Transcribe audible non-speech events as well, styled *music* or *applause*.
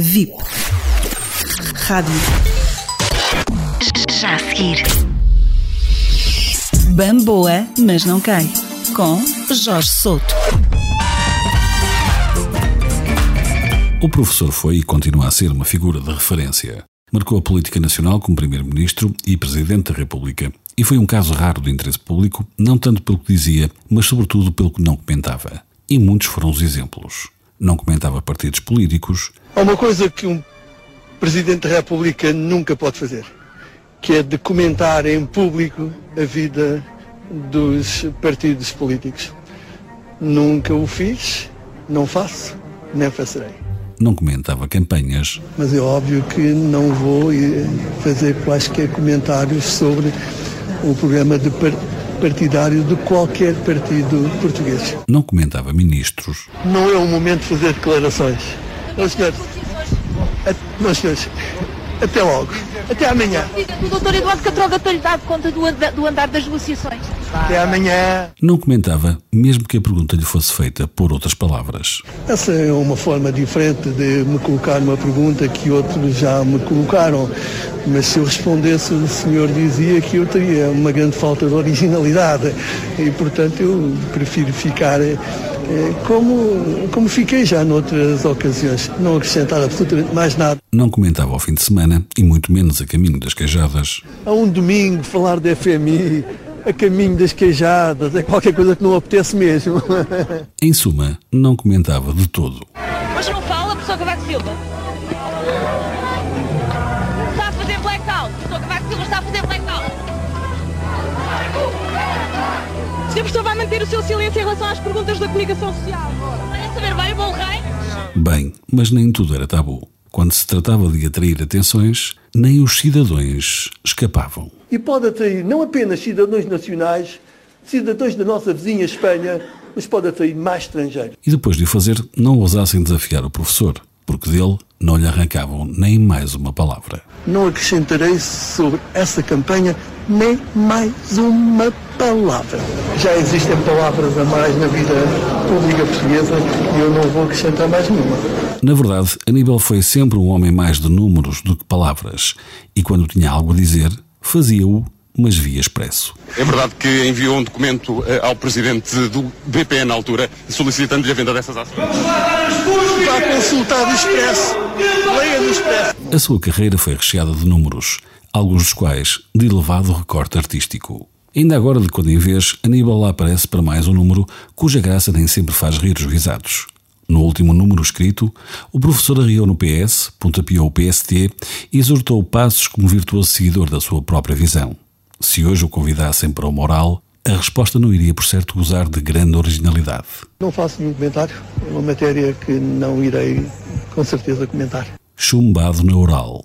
VIP. Rádio. Já a seguir. Bamboa, mas não cai. Com Jorge Souto. O professor foi e continua a ser uma figura de referência. Marcou a política nacional como Primeiro-Ministro e Presidente da República. E foi um caso raro de interesse público, não tanto pelo que dizia, mas sobretudo pelo que não comentava. E muitos foram os exemplos. Não comentava partidos políticos. Há uma coisa que um Presidente da República nunca pode fazer, que é de comentar em público a vida dos partidos políticos. Nunca o fiz, não faço, nem farei. Não comentava campanhas. Mas é óbvio que não vou fazer quaisquer comentários sobre o programa de partidário de qualquer partido português. Não comentava ministros. Não é o momento de fazer declarações. Meus senhores, meus senhores, até logo. Até amanhã. O doutor Eduardo Catroga tem-lhe dado conta do, do andar das negociações. Até amanhã. Não comentava, mesmo que a pergunta lhe fosse feita por outras palavras. Essa é uma forma diferente de me colocar uma pergunta que outros já me colocaram. Mas se eu respondesse, o senhor dizia que eu teria uma grande falta de originalidade. E, portanto, eu prefiro ficar como, como fiquei já noutras ocasiões. Não acrescentar absolutamente mais nada. Não comentava ao fim de semana e muito menos a caminho das queijadas. A um domingo falar de FMI, a caminho das queijadas, é qualquer coisa que não apetece mesmo. *laughs* em suma, não comentava de todo. Mas não fala, professor Cavaco Silva? Está a professor vai manter o seu silêncio em relação às perguntas da comunicação social. Vai saber bem, bom rei? Bem, mas nem tudo era tabu. Quando se tratava de atrair atenções, nem os cidadãos escapavam. E pode atrair não apenas cidadãos nacionais, cidadãos da nossa vizinha Espanha, mas pode atrair mais estrangeiros. E depois de o fazer, não ousassem desafiar o professor, porque dele não lhe arrancavam nem mais uma palavra. Não acrescentarei sobre essa campanha nem mais uma palavra. Já existem palavras a mais na vida pública portuguesa e eu não vou acrescentar mais nenhuma. Na verdade, Aníbal foi sempre um homem mais de números do que palavras e quando tinha algo a dizer, fazia-o, mas via expresso. É verdade que enviou um documento eh, ao presidente do BP na altura, solicitando-lhe a venda dessas ações. Vá consultar o expresso. Leia no expresso. A sua carreira foi recheada de números, alguns dos quais de elevado recorte artístico. Ainda agora, de quando em vez, Aníbal lá aparece para mais um número cuja graça nem sempre faz rir os risados. No último número escrito, o professor arriou no PS, pontapeou o PST e exortou Passos como virtuoso seguidor da sua própria visão. Se hoje o convidassem para o moral, a resposta não iria, por certo, gozar de grande originalidade. Não faço nenhum comentário. É uma matéria que não irei, com certeza, comentar. Chumbado na oral.